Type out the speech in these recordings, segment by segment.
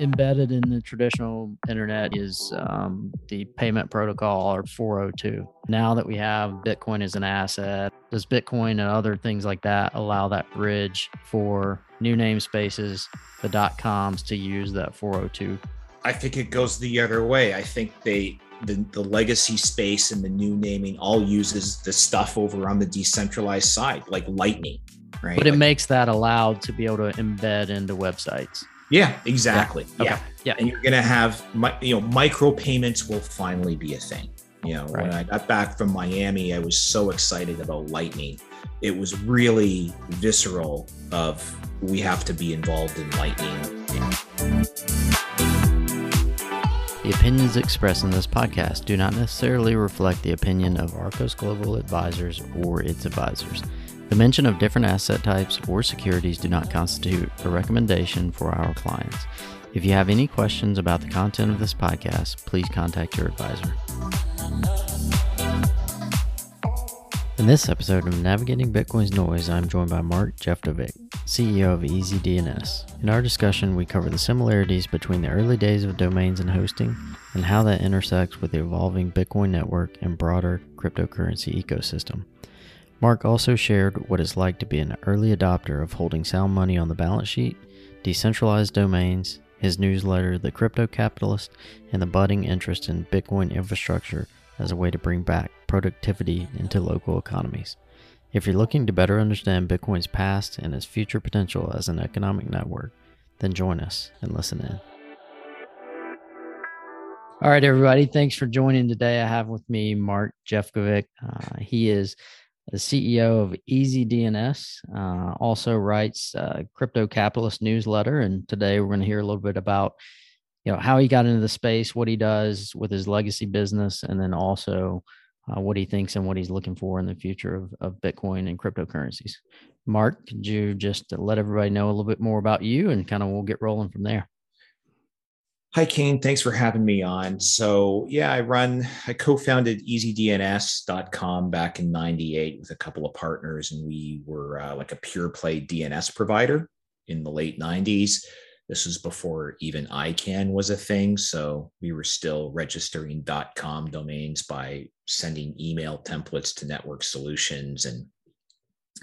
embedded in the traditional internet is um, the payment protocol or 402. Now that we have Bitcoin as an asset, does Bitcoin and other things like that allow that bridge for new namespaces, the dot coms to use that 402? I think it goes the other way. I think they the, the legacy space and the new naming all uses the stuff over on the decentralized side, like Lightning, right? But it like, makes that allowed to be able to embed into websites. Yeah, exactly. Yeah. Okay. Yeah. And you're going to have, you know, micro payments will finally be a thing. You know, when I got back from Miami, I was so excited about Lightning. It was really visceral of we have to be involved in Lightning. The opinions expressed in this podcast do not necessarily reflect the opinion of Arcos Global Advisors or its advisors. The mention of different asset types or securities do not constitute a recommendation for our clients. If you have any questions about the content of this podcast, please contact your advisor. In this episode of Navigating Bitcoin's Noise, I'm joined by Mark Jeftovic, CEO of EasyDNS. In our discussion, we cover the similarities between the early days of domains and hosting and how that intersects with the evolving Bitcoin network and broader cryptocurrency ecosystem. Mark also shared what it's like to be an early adopter of holding sound money on the balance sheet, decentralized domains, his newsletter, The Crypto Capitalist, and the budding interest in Bitcoin infrastructure as a way to bring back productivity into local economies. If you're looking to better understand Bitcoin's past and its future potential as an economic network, then join us and listen in. All right, everybody. Thanks for joining today. I have with me Mark Jeftovic. Uh, he is the CEO of EasyDNS, uh, also writes Crypto Capitalist newsletter. And today we're going to hear a little bit about you know how he got into the space, what he does with his legacy business, and then also uh, what he thinks and what he's looking for in the future of, of Bitcoin and cryptocurrencies. Mark, could you just let everybody know a little bit more about you and kind of we'll get rolling from there? Hi, Kane. Thanks for having me on. So, yeah, I run, I co founded easydns.com back in 98 with a couple of partners, and we were uh, like a pure play DNS provider in the late 90s. This was before even ICANN was a thing. So, we were still registering .com domains by sending email templates to network solutions and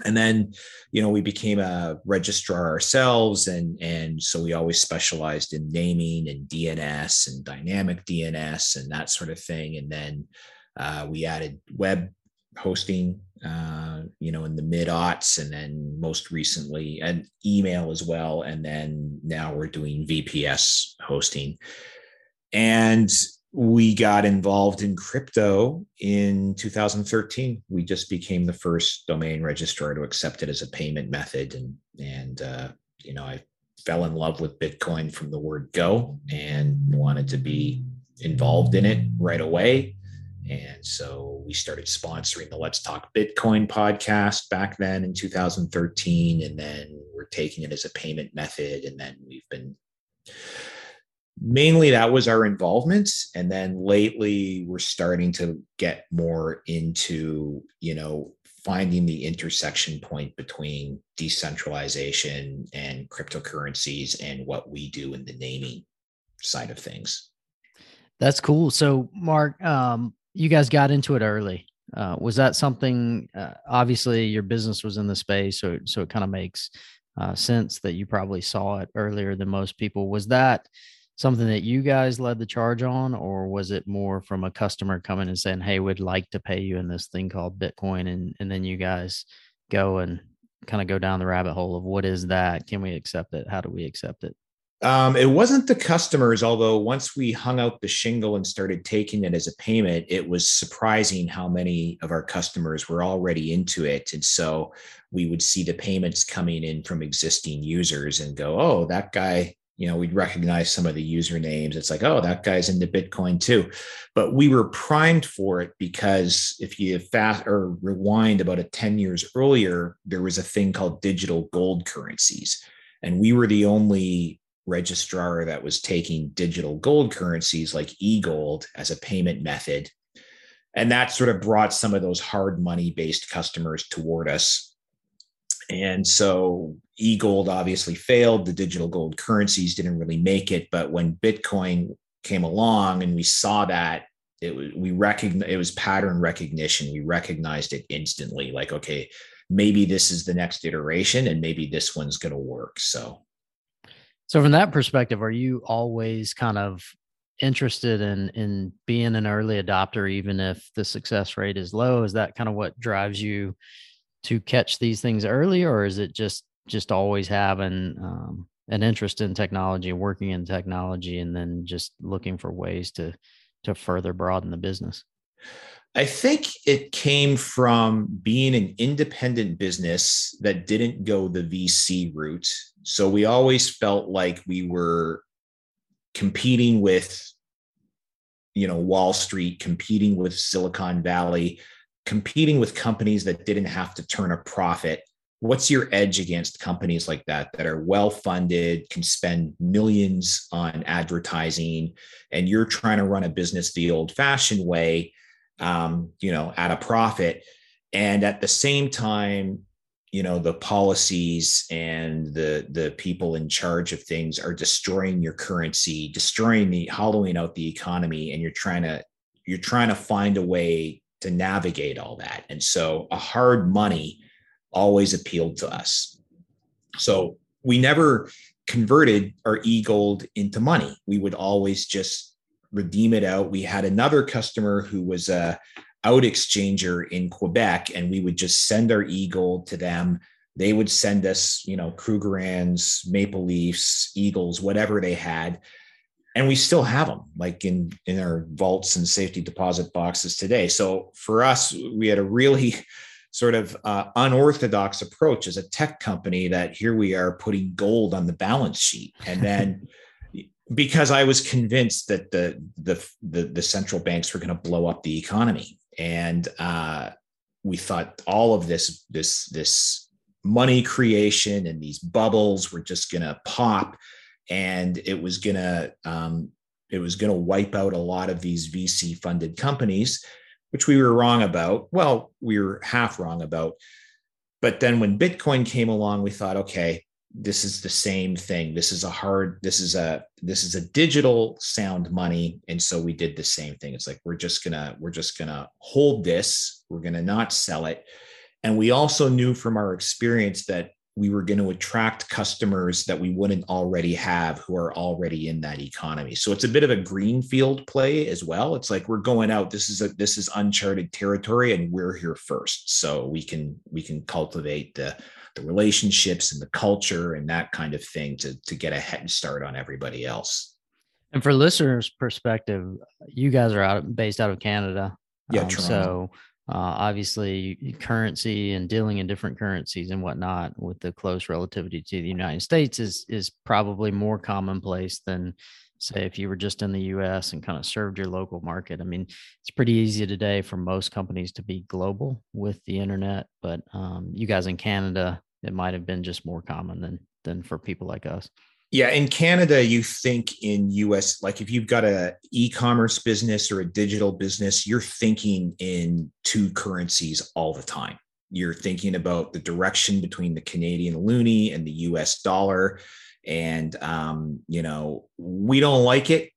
and then you know we became a registrar ourselves and and so we always specialized in naming and dns and dynamic dns and that sort of thing. And then uh, we added web hosting uh, you know in the mid aughts and then most recently and email as well. And then now we're doing vps hosting. And we got involved in crypto in 2013. We just became the first domain registrar to accept it as a payment method, and and uh, you know I fell in love with Bitcoin from the word go and wanted to be involved in it right away. And so we started sponsoring the Let's Talk Bitcoin podcast back then in 2013, and then we're taking it as a payment method, and then we've been mainly that was our involvement and then lately we're starting to get more into you know finding the intersection point between decentralization and cryptocurrencies and what we do in the naming side of things That's cool. So, Mark, um, you guys got into it early. Uh, was that something? Uh, obviously, your business was in the space, so so it kind of makes uh, sense that you probably saw it earlier than most people. Was that something that you guys led the charge on, or was it more from a customer coming and saying, "Hey, we'd like to pay you in this thing called Bitcoin," and and then you guys go and kind of go down the rabbit hole of what is that? Can we accept it? How do we accept it? Um, it wasn't the customers, although once we hung out the shingle and started taking it as a payment, it was surprising how many of our customers were already into it. And so we would see the payments coming in from existing users and go, oh, that guy, you know, we'd recognize some of the usernames. It's like, oh, that guy's into Bitcoin too. But we were primed for it because if you fast or rewind about a 10 years earlier, there was a thing called digital gold currencies. And we were the only registrar that was taking digital gold currencies like e-gold as a payment method and that sort of brought some of those hard money based customers toward us And so e gold obviously failed. The digital gold currencies didn't really make it. But when Bitcoin came along and we saw that, it was we it was pattern recognition. We recognized it instantly, like, okay, maybe this is the next iteration and maybe this one's going to work. So so from that perspective, are you always kind of interested in in being an early adopter, even if the success rate is low? Is that kind of what drives you to catch these things early, or is it just just always having um, an interest in technology, working in technology, and then just looking for ways to to further broaden the business? I think it came from being an independent business that didn't go the VC route. So we always felt like we were competing with you know wall street competing with silicon valley competing with companies that didn't have to turn a profit what's your edge against companies like that that are well funded can spend millions on advertising and you're trying to run a business the old fashioned way um, you know at a profit? And at the same time you know the policies and the the people in charge of things are destroying your currency destroying the hollowing out the economy and you're trying to you're trying to find a way to navigate all that and so a hard money always appealed to us so we never converted our e-gold into money we would always just redeem it out we had another customer who was a out exchanger in Quebec, and we would just send our e-gold to them. They would send us, you know, Krugerrands, Maple Leafs, Eagles, whatever they had. And we still have them like in, in our vaults and safety deposit boxes today. So for us, we had a really sort of uh, unorthodox approach as a tech company that here we are putting gold on the balance sheet. And then because I was convinced that the the the, the central banks were going to blow up the economy, and uh, we thought all of this this this money creation and these bubbles were just going to pop and it was to um, it was to wipe out a lot of these vc funded companies which we were wrong about. Well we were half wrong about. But then when bitcoin came along we thought okay this is the same thing. This is a hard this is a this is a digital sound money. And so we did the same thing. It's like we're just gonna we're just gonna hold this. We're gonna not sell it. And we also knew from our experience that we were going to attract customers that we wouldn't already have who are already in that economy so it's a bit of a greenfield play as well it's like we're going out this is a this is uncharted territory and we're here first so we can we can cultivate the the relationships and the culture and that kind of thing to to get a head start on everybody else. And for listeners' perspective, you guys are out based out of Canada. Yeah, um, so uh, obviously currency and dealing in different currencies and whatnot with the close relativity to the United States is is probably more commonplace than say if you were just in the US and kind of served your local market. I mean, it's pretty easy today for most companies to be global with the internet, but um, you guys in Canada, it might have been just more common than than for people like us. Yeah, in Canada, you think in US, like if you've got a e-commerce business or a digital business, you're thinking in two currencies all the time. You're thinking about the direction between the Canadian loonie and the US dollar. And um, you know we don't like it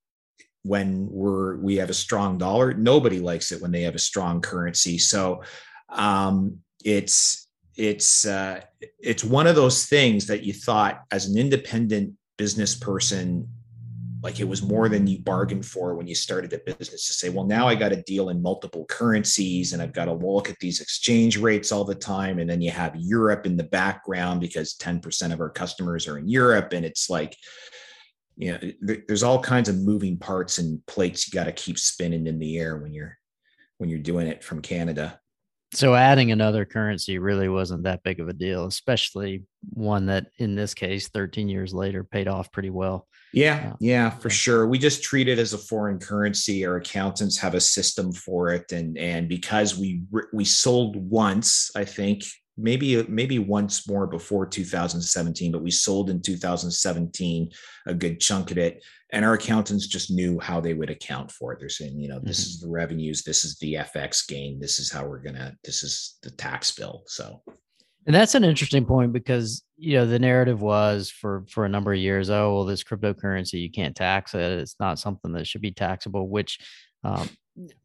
when we're we have a strong dollar. Nobody likes it when they have a strong currency. So um, it's it's uh, it's one of those things that you thought as an independent business person like it was more than you bargained for when you started a business to say well now i got to deal in multiple currencies and i've got to look at these exchange rates all the time and then you have europe in the background because 10% of our customers are in europe and it's like you know there's all kinds of moving parts and plates you got to keep spinning in the air when you're when you're doing it from canada so adding another currency really wasn't that big of a deal especially one that in this case 13 years later paid off pretty well yeah, yeah, for sure. We just treat it as a foreign currency. Our accountants have a system for it, and and because we we sold once, I think maybe maybe once more before 2017, but we sold in 2017 a good chunk of it, and our accountants just knew how they would account for it. They're saying, you know, this mm-hmm. is the revenues, this is the FX gain, this is how we're gonna, this is the tax bill. So And that's an interesting point because you know the narrative was for for a number of years, oh well, this cryptocurrency you can't tax it; it's not something that should be taxable. Which um,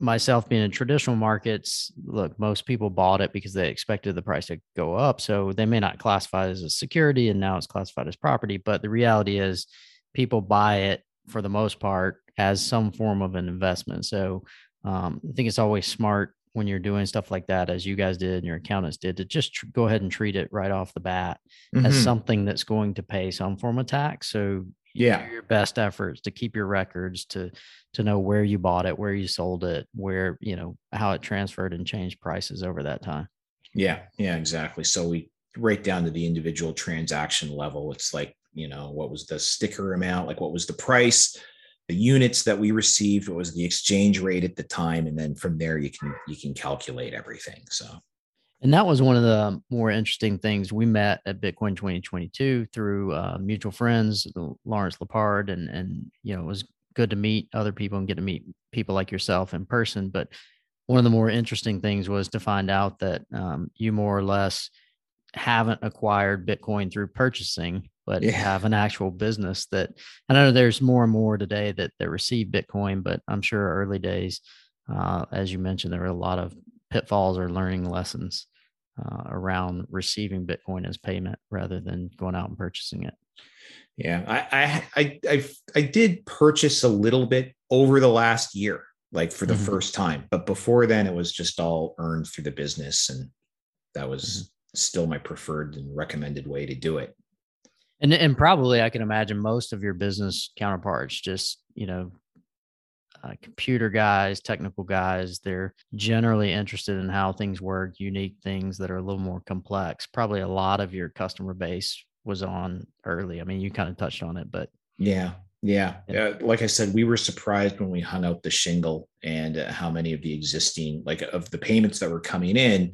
myself being in traditional markets, look, most people bought it because they expected the price to go up, so they may not classify it as a security, and now it's classified as property. But the reality is, people buy it for the most part as some form of an investment. So um, I think it's always smart when you're doing stuff like that, as you guys did and your accountants did, to just tr- go ahead and treat it right off the bat mm-hmm. as something that's going to pay some form of tax. So yeah, your best efforts to keep your records to to know where you bought it, where you sold it, where you know how it transferred and changed prices over that time. Yeah, yeah, exactly. So we right down to the individual transaction level. It's like you know what was the sticker amount, like what was the price the units that we received, what was the exchange rate at the time, and then from there you can you can calculate everything. So and that was one of the more interesting things we met at Bitcoin 2022 through uh, mutual friends, Lawrence Lepard, and and you know it was good to meet other people and get to meet people like yourself in person. But one of the more interesting things was to find out that um, you more or less haven't acquired Bitcoin through purchasing, but yeah. have an actual business that I know there's more and more today that that receive Bitcoin, but I'm sure early days, uh, as you mentioned, there were a lot of pitfalls or learning lessons uh, around receiving Bitcoin as payment rather than going out and purchasing it. Yeah, I I I I, did purchase a little bit over the last year, like for the mm-hmm. first time, but before then it was just all earned through the business, and that was mm-hmm. still my preferred and recommended way to do it. And and probably I can imagine most of your business counterparts just, you know, uh, computer guys, technical guys, they're generally interested in how things work, unique things that are a little more complex. Probably a lot of your customer base was on early. I mean, you kind of touched on it, but yeah, yeah. yeah. Uh, like I said, we were surprised when we hung out the shingle and uh, how many of the existing, like of the payments that were coming in.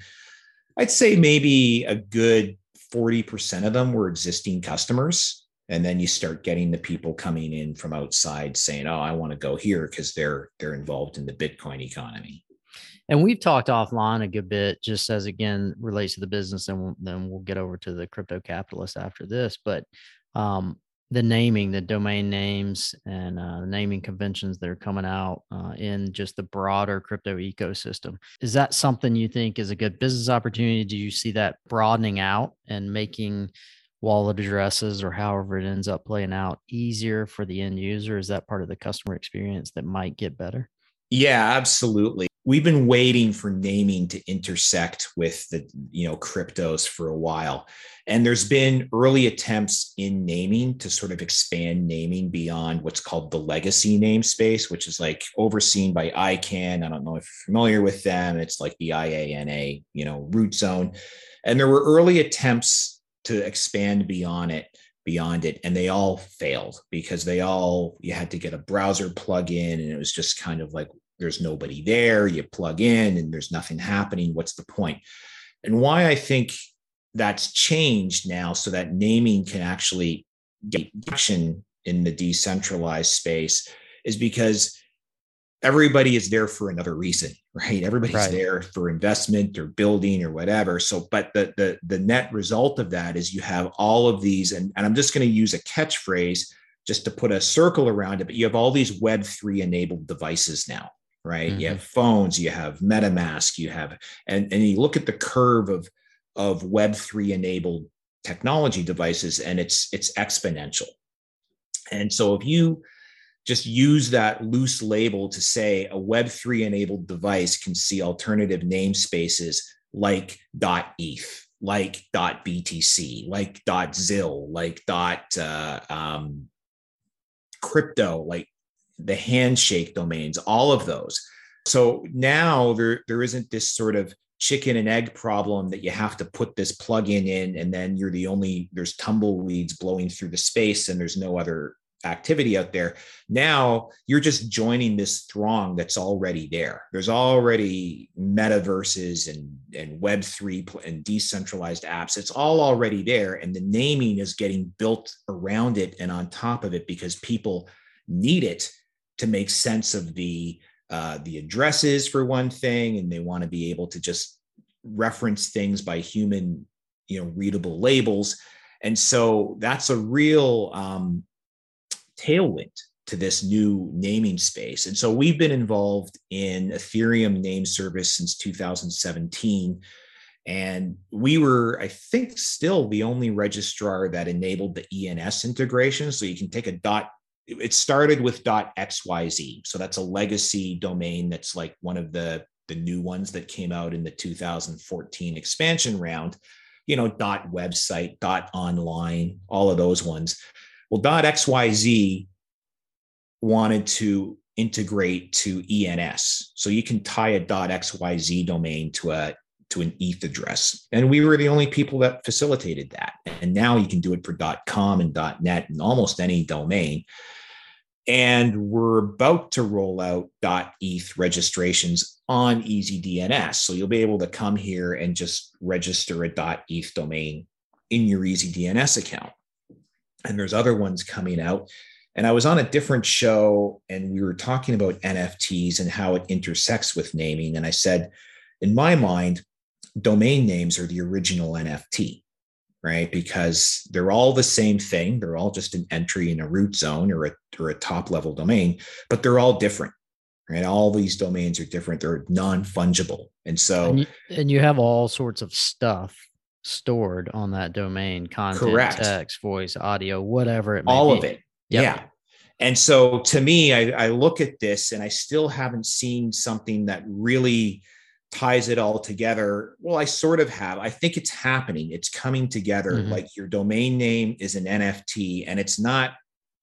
I'd say maybe a good 40% of them were existing customers. And then you start getting the people coming in from outside saying oh i want to go here because they're they're involved in the bitcoin economy. And we've talked offline a good bit just as again relates to the business and then we'll get over to the crypto capitalist after this. But um, the naming, the domain names, and uh, naming conventions that are coming out uh, in just the broader crypto ecosystem. Is that something you think is a good business opportunity? Do you see that broadening out and making wallet addresses or however it ends up playing out easier for the end user? Is that part of the customer experience that might get better? Yeah, absolutely we've been waiting for naming to intersect with the you know cryptos for a while. And there's been early attempts in naming to sort of expand naming beyond what's called the legacy namespace which is like overseen by icann i don't know if you're familiar with them. It's like the iana you know root zone. And there were early attempts to expand beyond it beyond it and they all failed because they all you had to get a browser plug-in and it was just kind of like there's nobody there you plug in and there's nothing happening. What's the point? And why i think that's changed now so that naming can actually get action in the decentralized space is because everybody is there for another reason right? Everybody's right. there for investment or building or whatever. So but the, the the net result of that is you have all of these and, and i'm just going to use a catchphrase just to put a circle around it but you have all these web3 enabled devices now right? Mm-hmm. You have phones, you have MetaMask, you have, and, and you look at the curve of, of Web3 enabled technology devices and it's, it's exponential. And so if you just use that loose label to say a Web3 enabled device can see alternative namespaces like .eth, like .btc, like .zil, like uh, um, crypto, like the handshake domains, all of those. So now there, there isn't this sort of chicken and egg problem that you have to put this plugin in and then you're the only there's tumbleweeds blowing through the space and there's no other activity out there. Now you're just joining this throng that's already there. There's already metaverses and and web3 and decentralized apps. It's all already there and the naming is getting built around it and on top of it because people need it to make sense of the uh, the addresses for one thing, and they want to be able to just reference things by human you know readable labels. And so that's a real um, tailwind to this new naming space. And so we've been involved in ethereum name service since 2017 and we were i think still the only registrar that enabled the ens integration. So you can take a dot it started with xyz so that's a legacy domain that's like one of the the new ones that came out in the 2014 expansion round. You know dot website dot online all of those ones. Well dot xyz wanted to integrate to ens so you can tie a dot xyz domain to a to an eth address and we were the only people that facilitated that and now you can do it for com and net and almost any domain and we're about to roll out .eth registrations on EasyDNS. So you'll be able to come here and just register a .eth domain in your EasyDNS account. And there's other ones coming out. And I was on a different show and we were talking about NFTs and how it intersects with naming. And I said, in my mind, domain names are the original NFT right? Because they're all the same thing. They're all just an entry in a root zone or a, or a top level domain, but they're all different, right? All these domains are different. They're non fungible. And so, and you, and you, have all sorts of stuff stored on that domain content, correct. text, voice, audio, whatever it all be. of it. Yep. Yeah. And so to me, I, I look at this and I still haven't seen something that really ties it all together. Well i sort of have. I think it's happening. It's coming together. Mm-hmm. like your domain name is an nft and it's not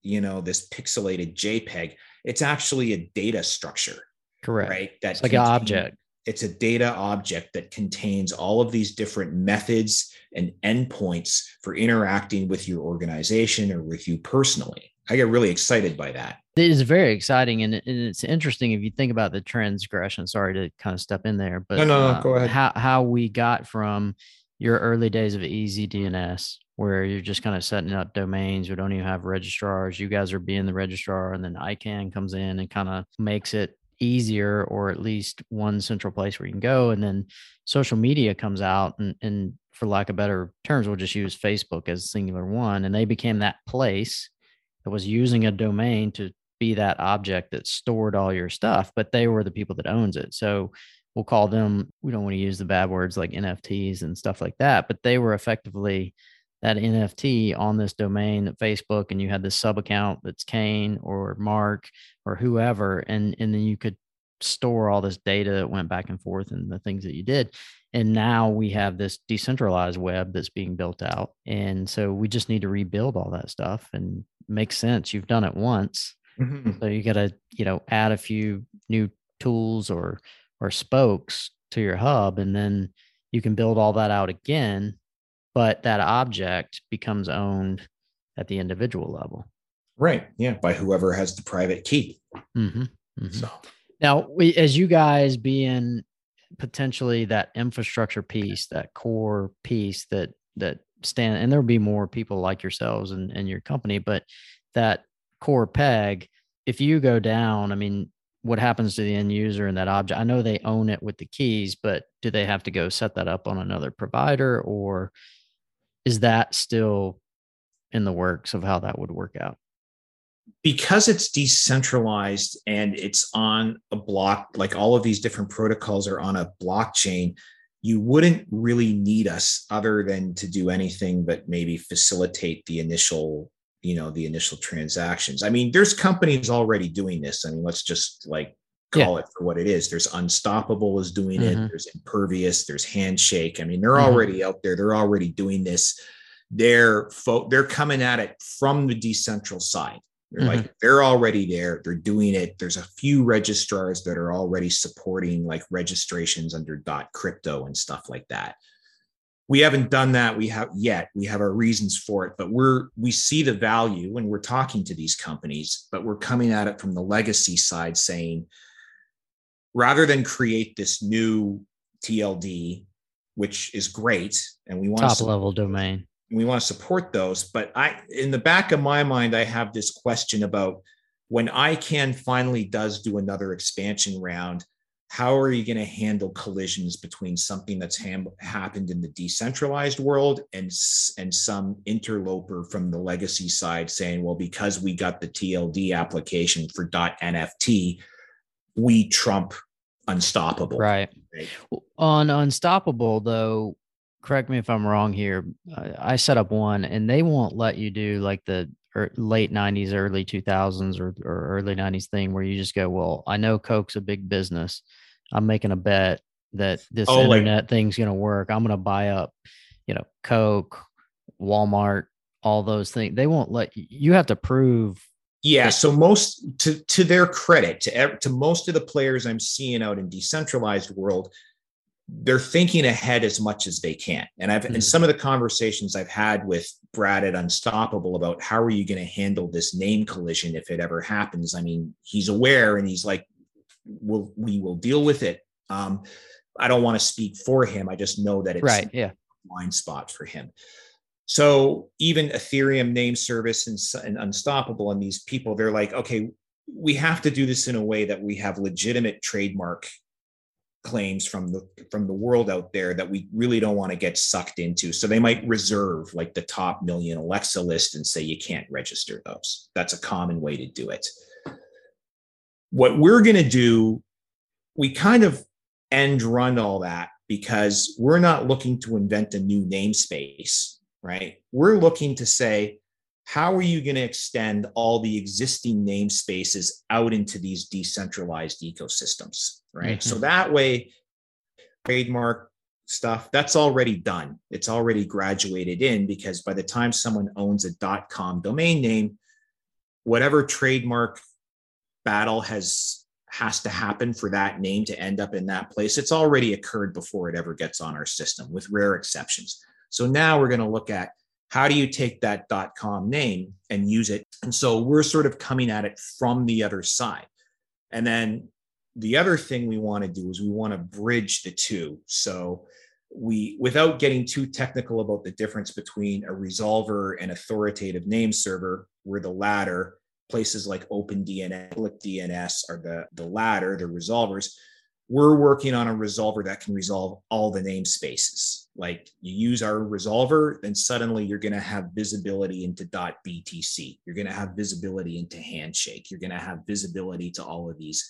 you know this pixelated jpeg. It's actually a data structure correct. right? That's like an object. it's a data object that contains all of these different methods and endpoints for interacting with your organization or with you personally I get really excited by that. It is very exciting, and, and it's interesting if you think about the transgression. Sorry to kind of step in there, but no, no, uh, go ahead. How how we got from your early days of Easy DNS, where you're just kind of setting up domains, we don't even have registrars. You guys are being the registrar, and then ICANN comes in and kind of makes it easier, or at least one central place where you can go. And then social media comes out, and, and for lack of better terms, we'll just use Facebook as singular one, and they became that place that was using a domain to be that object that stored all your stuff, but they were the people that owns it. So we'll call them, we don't want to use the bad words like NFTs and stuff like that, but they were effectively that NFT on this domain that Facebook and you had this sub account that's Kane or Mark or whoever, and and then you could store all this data that went back and forth and the things that you did. And now we have this decentralized web that's being built out. And so we just need to rebuild all that stuff and makes sense. You've done it once. Mm-hmm. So you got to, you know, add a few new tools or or spokes to your hub and then you can build all that out again, but that object becomes owned at the individual level. Right. Yeah, by whoever has the private key. Mm-hmm. Mm-hmm. So now, we, as you guys being potentially that infrastructure piece, that core piece that that stand and there'll be more people like yourselves and, and your company but that core peg if you go down i mean what happens to the end user and that object i know they own it with the keys but do they have to go set that up on another provider or is that still in the works of how that would work out? Because it's decentralized and it's on a block like all of these different protocols are on a blockchain you wouldn't really need us other than to do anything but maybe facilitate the initial you know the initial transactions. I mean there's companies already doing this. I mean let's just like call yeah. it for what it is. There's unstoppable is doing mm-hmm. it there's impervious. There's handshake. I mean they're mm-hmm. already out there. They're already doing this. They're fo- they're coming at it from the decentral side they're mm-hmm. like they're already there. They're doing it. There's a few registrars that are already supporting like registrations under dot crypto and stuff like that. We haven't done that. We have yet. We have our reasons for it, but we're we see the value when we're talking to these companies, but we're coming at it from the legacy side saying rather than create this new TLD, which is great, and we want top level domain we want to support those. But I, in the back of my mind, I have this question about when ICANN finally does do another expansion round, how are you going to handle collisions between something that's ham- happened in the decentralized world and and some interloper from the legacy side saying well because we got the tld application for nft we trump unstoppable right, right. on unstoppable though correct me if i'm wrong here i set up one and they won't let you do like the er, late 90s early 2000s or, or early 90s thing where you just go well i know coke's a big business I'm making a bet that this oh, internet like, thing's going to work. I'm going to buy up, you know, Coke, Walmart, all those things. They won't let you, you have to prove. Yeah. So most to, to their credit to, to most of the players I'm seeing out in decentralized world, they're thinking ahead as much as they can. And I've, mm-hmm. in some of the conversations I've had with Brad at Unstoppable about how are you going to handle this name collision if it ever happens? I mean, he's aware and he's like, we'll we will deal with it. Um, I don't want to speak for him. I just know that it's right. Yeah, blind spot for him. So even Ethereum name service and, and Unstoppable and these people, they're like, okay, we have to do this in a way that we have legitimate trademark claims from the from the world out there that we really don't want to get sucked into. So they might reserve like the top million Alexa list and say you can't register those. That's a common way to do it. What we're going to do, we kind of end run all that because we're not looking to invent a new namespace, right? We're looking to say, how are you going to extend all the existing namespaces out into these decentralized ecosystems, right? Mm-hmm. So that way, trademark stuff that's already done. It's already graduated in because by the time someone owns a .com domain name, whatever trademark battle has has to happen for that name to end up in that place. It's already occurred before it ever gets on our system, with rare exceptions. So now we're going to look at how do you take that dot .com name and use it. And so we're sort of coming at it from the other side. And then the other thing we want to do is we want to bridge the two. So we without getting too technical about the difference between a resolver and authoritative name server, we're the latter places like OpenDNS, DNS are the, the latter, the resolvers. We're working on a resolver that can resolve all the namespaces. Like you use our resolver, then suddenly you're going to have visibility into .btc. You're going to have visibility into Handshake. You're going to have visibility to all of these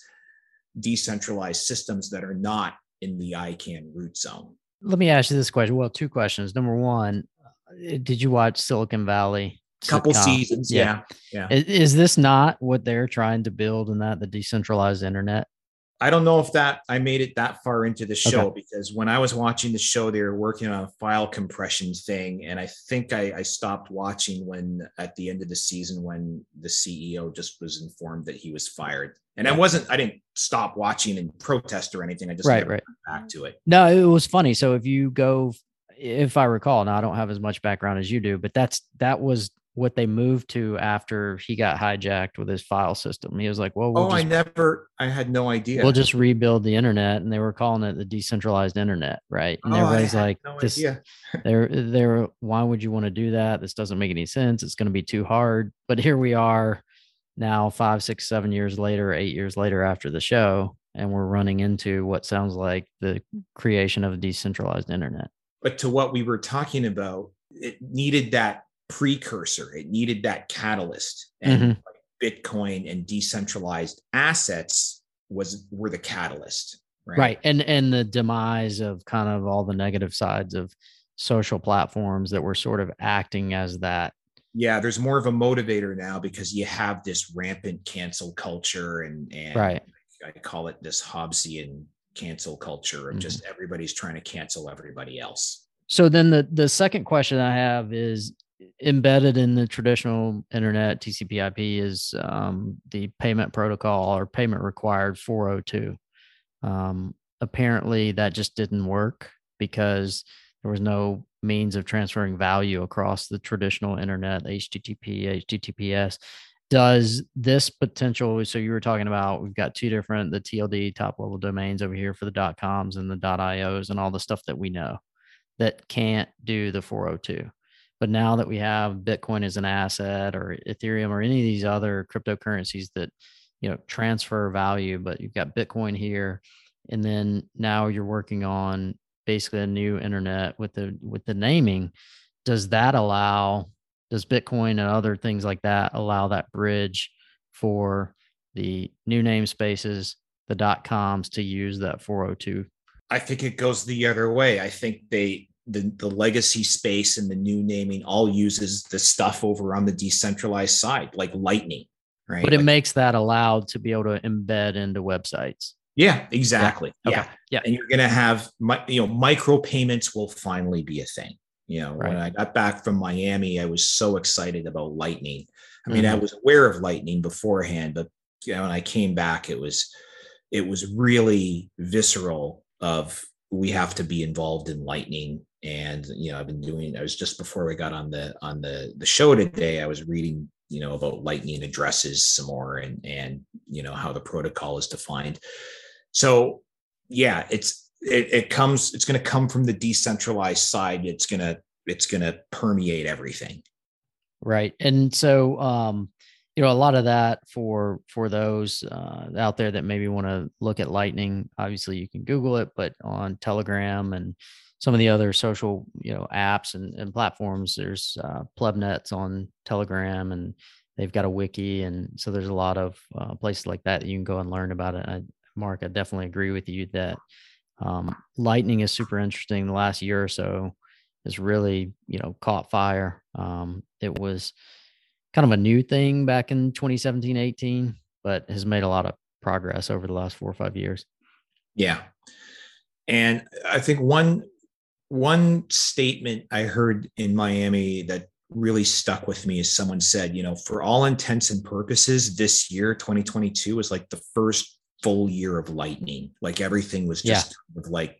decentralized systems that are not in the ICANN root zone. Let me ask you this question. Well, two questions. Number one, uh, did you watch Silicon Valley? couple seasons. Yeah. yeah. Yeah. Is this not what they're trying to build in that the decentralized internet? I don't know if that I made it that far into the show okay. because when I was watching the show, they were working on a file compression thing. And I think I, I, stopped watching when at the end of the season when the CEO just was informed that he was fired. And I wasn't, I didn't stop watching and protest or anything. I just right, right. back to it. No, it was funny. So if you go if I recall, now I don't have as much background as you do, but that's that was what they moved to after he got hijacked with his file system. He was like, "Well, we'll oh, just, I never, I had no idea. We'll just rebuild the internet," and they were calling it the decentralized internet, right? And oh, everybody's like, no "This, they're, they're, why would you want to do that? This doesn't make any sense. It's going to be too hard." But here we are, now five, six, seven years later, eight years later after the show, and we're running into what sounds like the creation of a decentralized internet. But to what we were talking about, it needed that precursor. It needed that catalyst, and mm-hmm. Bitcoin and decentralized assets was were the catalyst. Right? right, and and the demise of kind of all the negative sides of social platforms that were sort of acting as that. Yeah, there's more of a motivator now because you have this rampant cancel culture and and right. I call it this Hobbesian cancel culture of mm-hmm. just everybody's trying to cancel everybody else. So then the the second question I have is embedded in the traditional internet TCP/IP is um, the payment protocol or payment required 402. Um, apparently, that just didn't work because there was no means of transferring value across the traditional internet, HTTP, HTTPS. Does this potential? So you were talking about we've got two different the TLD top level domains over here for the coms and the ios and all the stuff that we know that can't do the 402 but now that we have Bitcoin as an asset or Ethereum or any of these other cryptocurrencies that, you know, transfer value, but you've got Bitcoin here and then now you're working on basically a new internet with the with the naming does that allow does bitcoin and other things like that allow that bridge for the new namespaces the dot coms to use that 402 i think it goes the other way. I think they the, the legacy space and the new naming all uses the stuff over on the decentralized side like lightning right but it like, makes that allowed to be able to embed into websites yeah, exactly. Yeah. Yeah. Okay. Yeah. And you're going to have, you know, micro payments will finally be a thing. You know, Right. when I got back from Miami, I was so excited about Lightning. I mean, I Mhm. was aware of Lightning beforehand, but you know, when I came back, it was, it was really visceral of we have to be involved in Lightning. And you know, I've been doing. I was just before we got on the on the the show today. I was reading, you know, about Lightning addresses some more, and and you know how the protocol is defined. So yeah, it's it, it comes. It's going to come from the decentralized side. It's gonna it's gonna permeate everything. right and so um you know a lot of that for for those uh, out there that maybe want to look at lightning obviously you can google it but on telegram and some of the other social you know apps and, and platforms there's uh, plebnets on telegram and they've got a wiki and so there's a lot of uh, places like that that you can go and learn about it. I, mark i definitely agree with you that um, lightning is super interesting. The last year or so has really you know caught fire. Um, it was kind of a new thing back in 2017 18 but has made a lot of progress over the last four or five years. Yeah, and I think one one statement I heard in Miami that really stuck with me is someone said, you know, for all intents and purposes, this year 2022 was like the first full year of lightning. Like everything was Yeah. just with like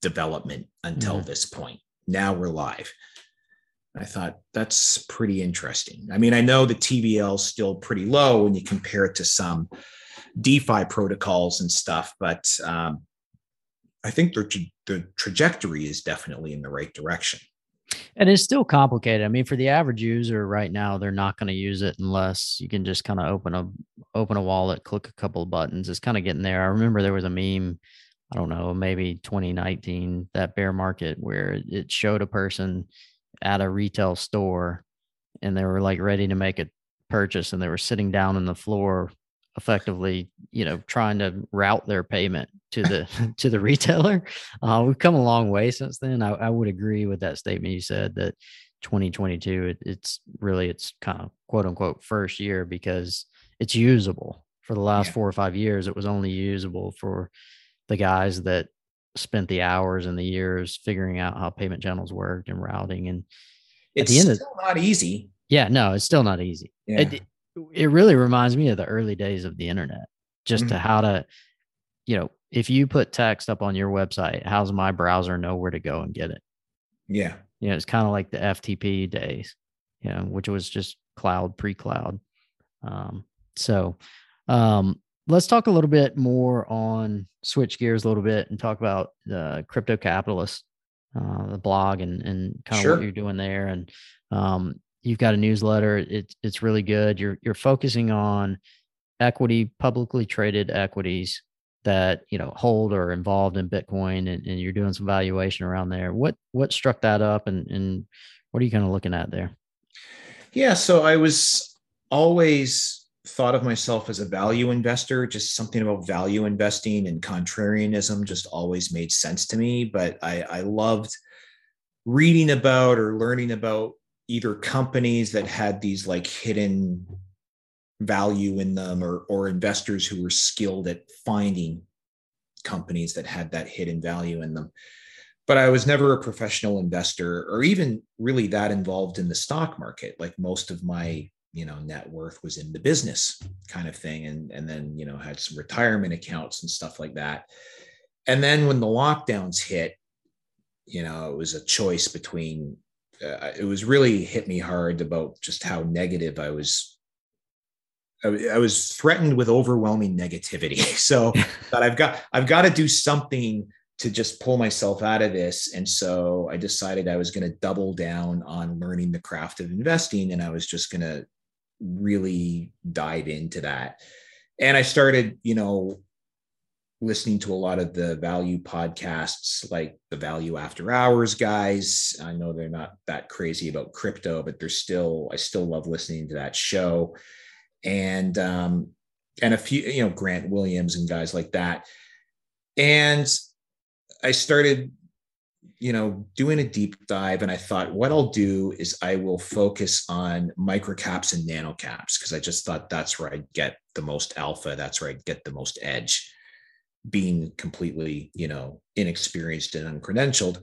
development until Mhm. this point. Now we're live. I thought that's pretty interesting. I mean, I know the TVL is still pretty low when you compare it to some DeFi protocols and stuff, but um, I think the, the trajectory is definitely in the right direction. and it's still complicated. I mean for the average user right now they're not going to use it unless you can just kind of open a open a wallet click a couple of buttons. It's kind of getting there. I remember there was a meme i don't know maybe 2019 that bear market where it- it showed a person at a retail store and they were like ready to make a purchase and they were sitting down on the floor effectively you know trying to route their payment to the to the retailer uh, we've come a long way since then I, I would agree with that statement you said that 2022 it, it's really it's kind of quote unquote first year because it's usable for the last Yeah. four or five years it was only usable for the guys that spent the hours and the years figuring out how payment channels worked and routing and At It's the end of- still not easy. yeah no it's still not easy Yeah. it, it really reminds me of the early days of the internet just to Mhm. how to you know if you put text up on your website how's my browser know where to go and get it yeah. you know it's kind of like the ftp days you know which was just cloud pre-cloud um, so um, let's talk a little bit more on switch gears a little bit and talk about the crypto capitalist uh, the blog and and kind of Sure. what you're doing there and um, you've got a newsletter it's it's really good you're you're focusing on equity publicly traded equities that you know hold or involved in bitcoin and, and you're doing some valuation around there what what struck that up and and what are you kind of looking at there Yeah. So I was always thought of myself as a value investor, just something about value investing and contrarianism just always made sense to me. But I, I loved reading about or learning about either companies that had these like hidden value in them or, or investors who were skilled at finding companies that had that hidden value in them but I was never a professional investor or even really that involved in the stock market. Like most of my, you know, net worth was in the business kind of thing. And, and then, you know, had some retirement accounts and stuff like that. And then when the lockdowns hit, you know, it was a choice between, uh, it was really hit me hard about just how negative I was. I, I was threatened with overwhelming negativity. So that I've got, I've got to do something to just pull myself out of this. And so I decided I was going to double down on learning the craft of investing and I was just going to really dive into that. And I started, you know, listening to a lot of the value podcasts like the value after hours guys. I know they're not that crazy about crypto but they're still i still love listening to that show. And um and a few you know grant williams and guys like that. And i started you know doing a deep dive and i thought what i'll do is i will focus on microcaps and nanocaps because i just thought that's where i get the most alpha that's where i get the most edge being completely, you know, inexperienced and uncredentialed.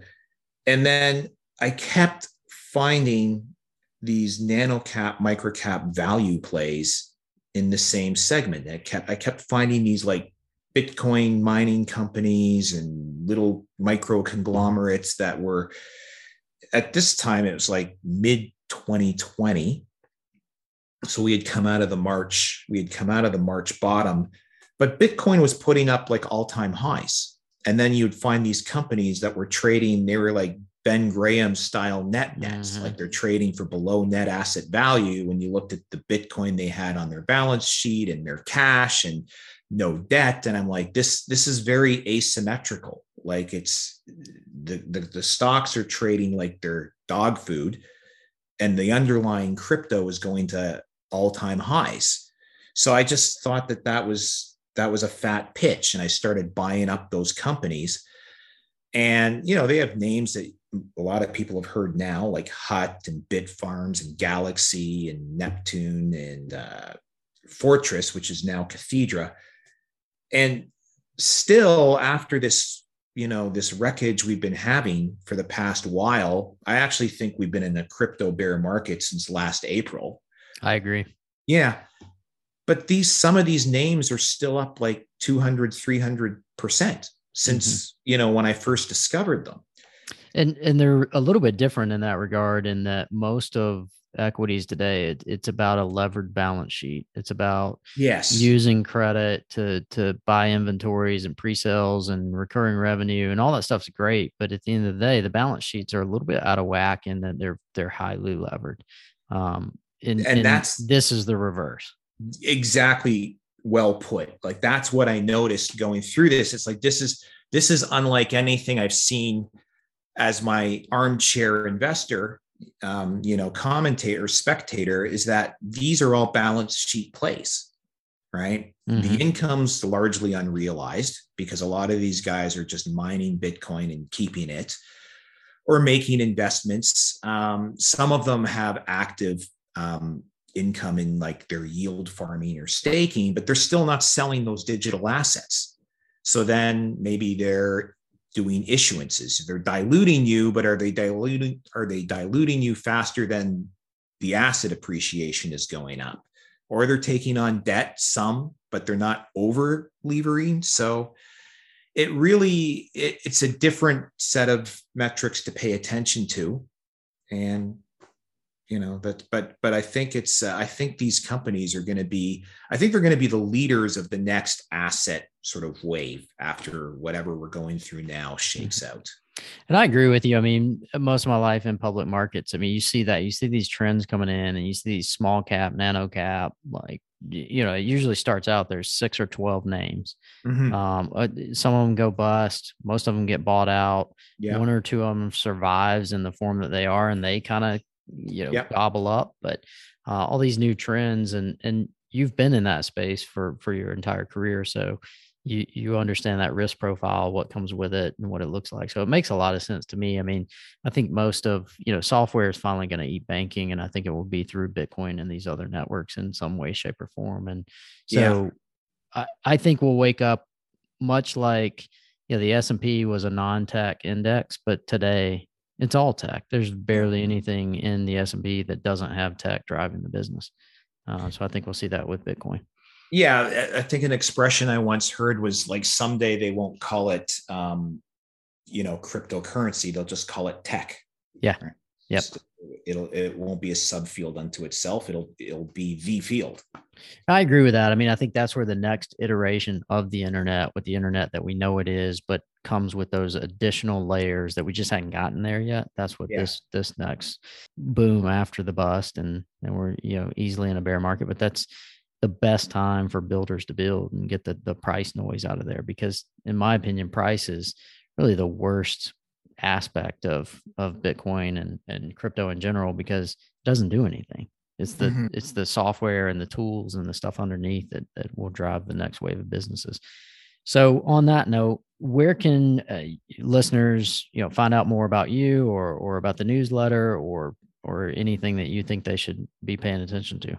And then I kept finding these nano cap, micro cap value plays in the same segment. I kept I kept finding these like Bitcoin mining companies and little micro conglomerates that were at this time it was like mid 2020 so we had come out of the march we had come out of the march bottom but Bitcoin was putting up like all time highs. And then you'd find these companies that were trading, they were like Ben Graham style net nets, mm-hmm. like they're trading for below net asset value. When you looked at the Bitcoin they had on their balance sheet and their cash and no debt. And I'm like, this, this is very asymmetrical. Like it's the, the, the stocks are trading like they're dog food and the underlying crypto is going to all time highs. So I just thought that that was that was a fat pitch and i started buying up those companies. And you know they have names that a lot of people have heard now like hut and bitfarms and galaxy and neptune and uh, fortress which is now cathedra. And still after this you know this wreckage we've been having for the past while i actually think we've been in a crypto bear market since last april. I agree. Yeah but these some of these names are still up like 200 300% since mm-hmm. you know when i first discovered them. And and they're a little bit different in that regard in that most of equities today it, it's about a levered balance sheet. It's about yes. using credit to to buy inventories and pre-sales and recurring revenue and all that stuff's great. But at the end of the day the balance sheets are a little bit out of whack in that they're they're highly levered. Um and, and, and that's this is the reverse exactly well put. Like that's what i noticed going through this. It's like this is this is unlike anything i've seen as my armchair investor um, you know commentator spectator is that these are all balance sheet plays right? Mm-hmm. the income's largely unrealized because a lot of these guys are just mining bitcoin and keeping it or making investments. Um, some of them have active um, income in like their yield farming or staking, but they're still not selling those digital assets. So then maybe they're doing issuances. They're diluting you, but are they diluting are they diluting you faster than the asset appreciation is going up? Or they're taking on debt some, but they're not over levering. So it really it, it's a different set of metrics to pay attention to. And you know but but but i think it's uh, i think these companies are going to be i think they're going to be the leaders of the next asset sort of wave after whatever we're going through now shakes mm-hmm. out and i agree with you i mean most of my life in public markets i mean you see that you see these trends coming in and you see these small cap nano cap like you know it usually starts out there's six or 12 names mm-hmm. um, uh, some of them go bust most of them get bought out yeah. one or two of them survives in the form that they are and they kind of you know yep. gobble up but uh, all these new trends and and you've been in that space for for your entire career so you you understand that risk profile what comes with it and what it looks like so it makes a lot of sense to me i mean i think most of you know software is finally going to eat banking and i think it will be through bitcoin and these other networks in some way shape or form and so yeah. i i think we'll wake up much like you know the s&p was a non-tech index but today it's all tech. There's barely anything in the S and P that doesn't have tech driving the business. Uh, so I think we'll see that with Bitcoin. Yeah, I think an expression I once heard was like someday they won't call it, um, you know, cryptocurrency. They'll just call it tech. Yeah. Right? Yep. It'll it won't be a subfield unto itself. It'll it'll be the field. I agree with that. I mean, I think that's where the next iteration of the internet, with the internet that we know it is, but comes with those additional layers that we just hadn't gotten there yet. That's what yeah. this this next boom after the bust, and and we're you know easily in a bear market. But that's the best time for builders to build and get the the price noise out of there because in my opinion price is really the worst aspect of of bitcoin and and crypto in general because it doesn't do anything it's the mm-hmm. it's the software and the tools and the stuff underneath that that will drive the next wave of businesses so on that note where can uh, listeners you know find out more about you or or about the newsletter or or anything that you think they should be paying attention to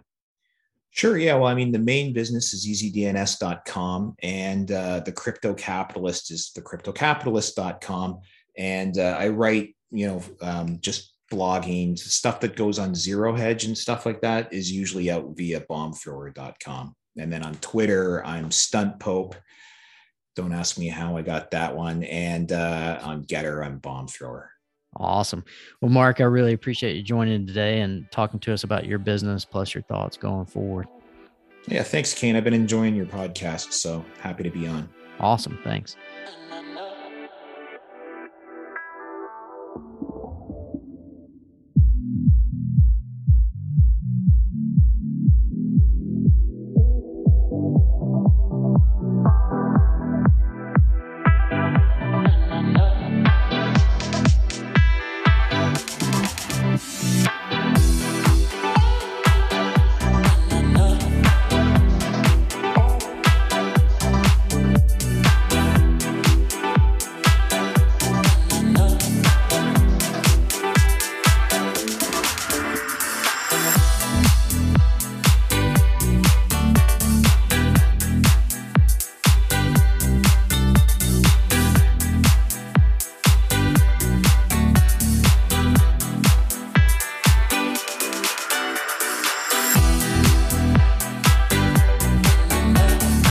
Sure. Yeah. Well, I mean, the main business is easydns.com and uh, the crypto capitalist is the cryptocapitalist.com. And uh, I write, you know, um, just blogging stuff that goes on Zero Hedge and stuff like that is usually out via bombthrower.com. And then on Twitter, I'm Stunt Pope. Don't ask me how I got that one. And uh, on GETTR, I'm Bomb Thrower. Awesome. Well, Mark, I really appreciate you joining today and talking to us about your business plus your thoughts going forward. Yeah, thanks, Kane. I've been enjoying your podcast, so happy to be on. Awesome. Thanks.